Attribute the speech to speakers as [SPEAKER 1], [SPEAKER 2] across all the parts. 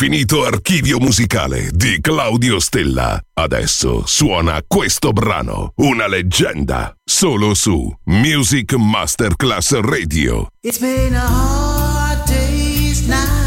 [SPEAKER 1] infinito archivio musicale di Claudio Stella. Adesso suona questo brano, una leggenda, solo su Music Masterclass Radio.
[SPEAKER 2] It's been a hard day's night.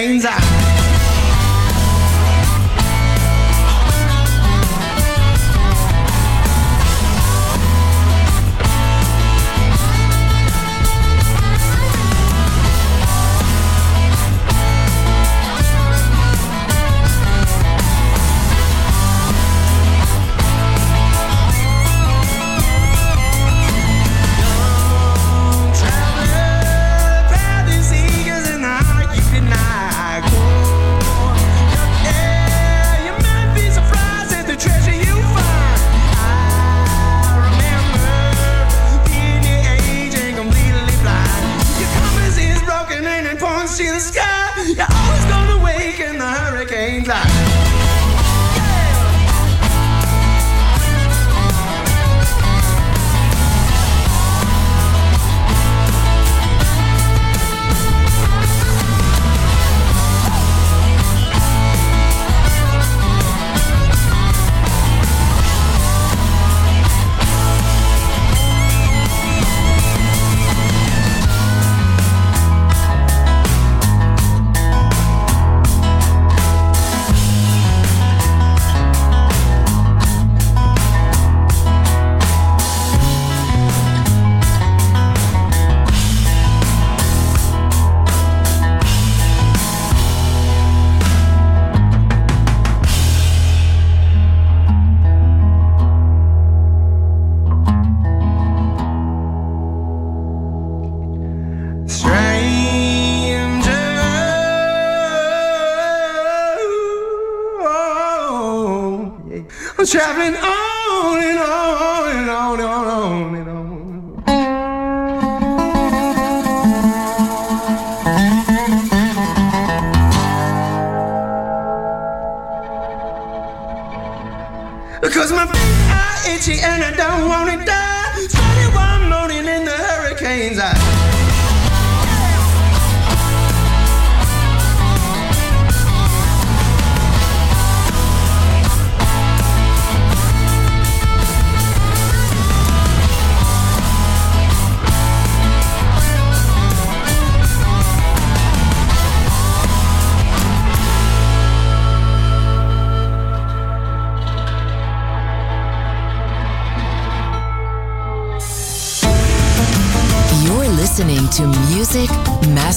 [SPEAKER 2] Hurricane's eye.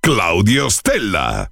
[SPEAKER 3] Claudio Stella.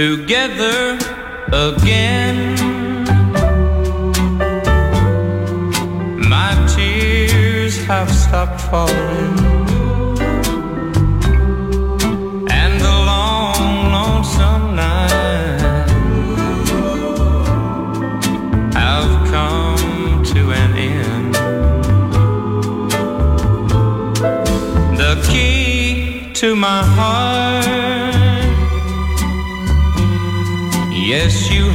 [SPEAKER 4] together again. My tears have stopped falling, and the long, lonesome night have come to an end. The key to my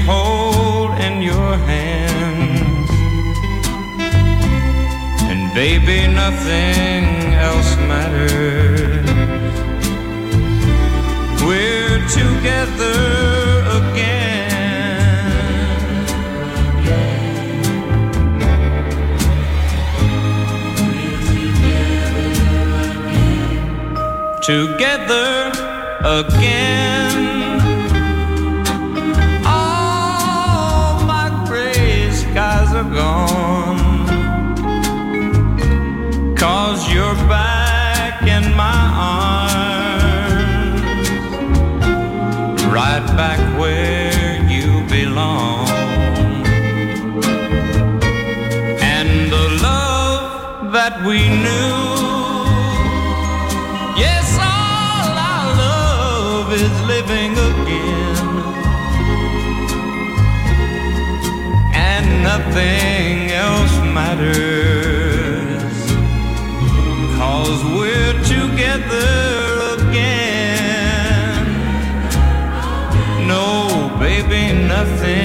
[SPEAKER 4] hold in your hands. And baby, nothing else matters. We're together again. Together again. Together again. is living again. And nothing else matters. Cause we're together again.
[SPEAKER 5] No,
[SPEAKER 4] baby, nothing.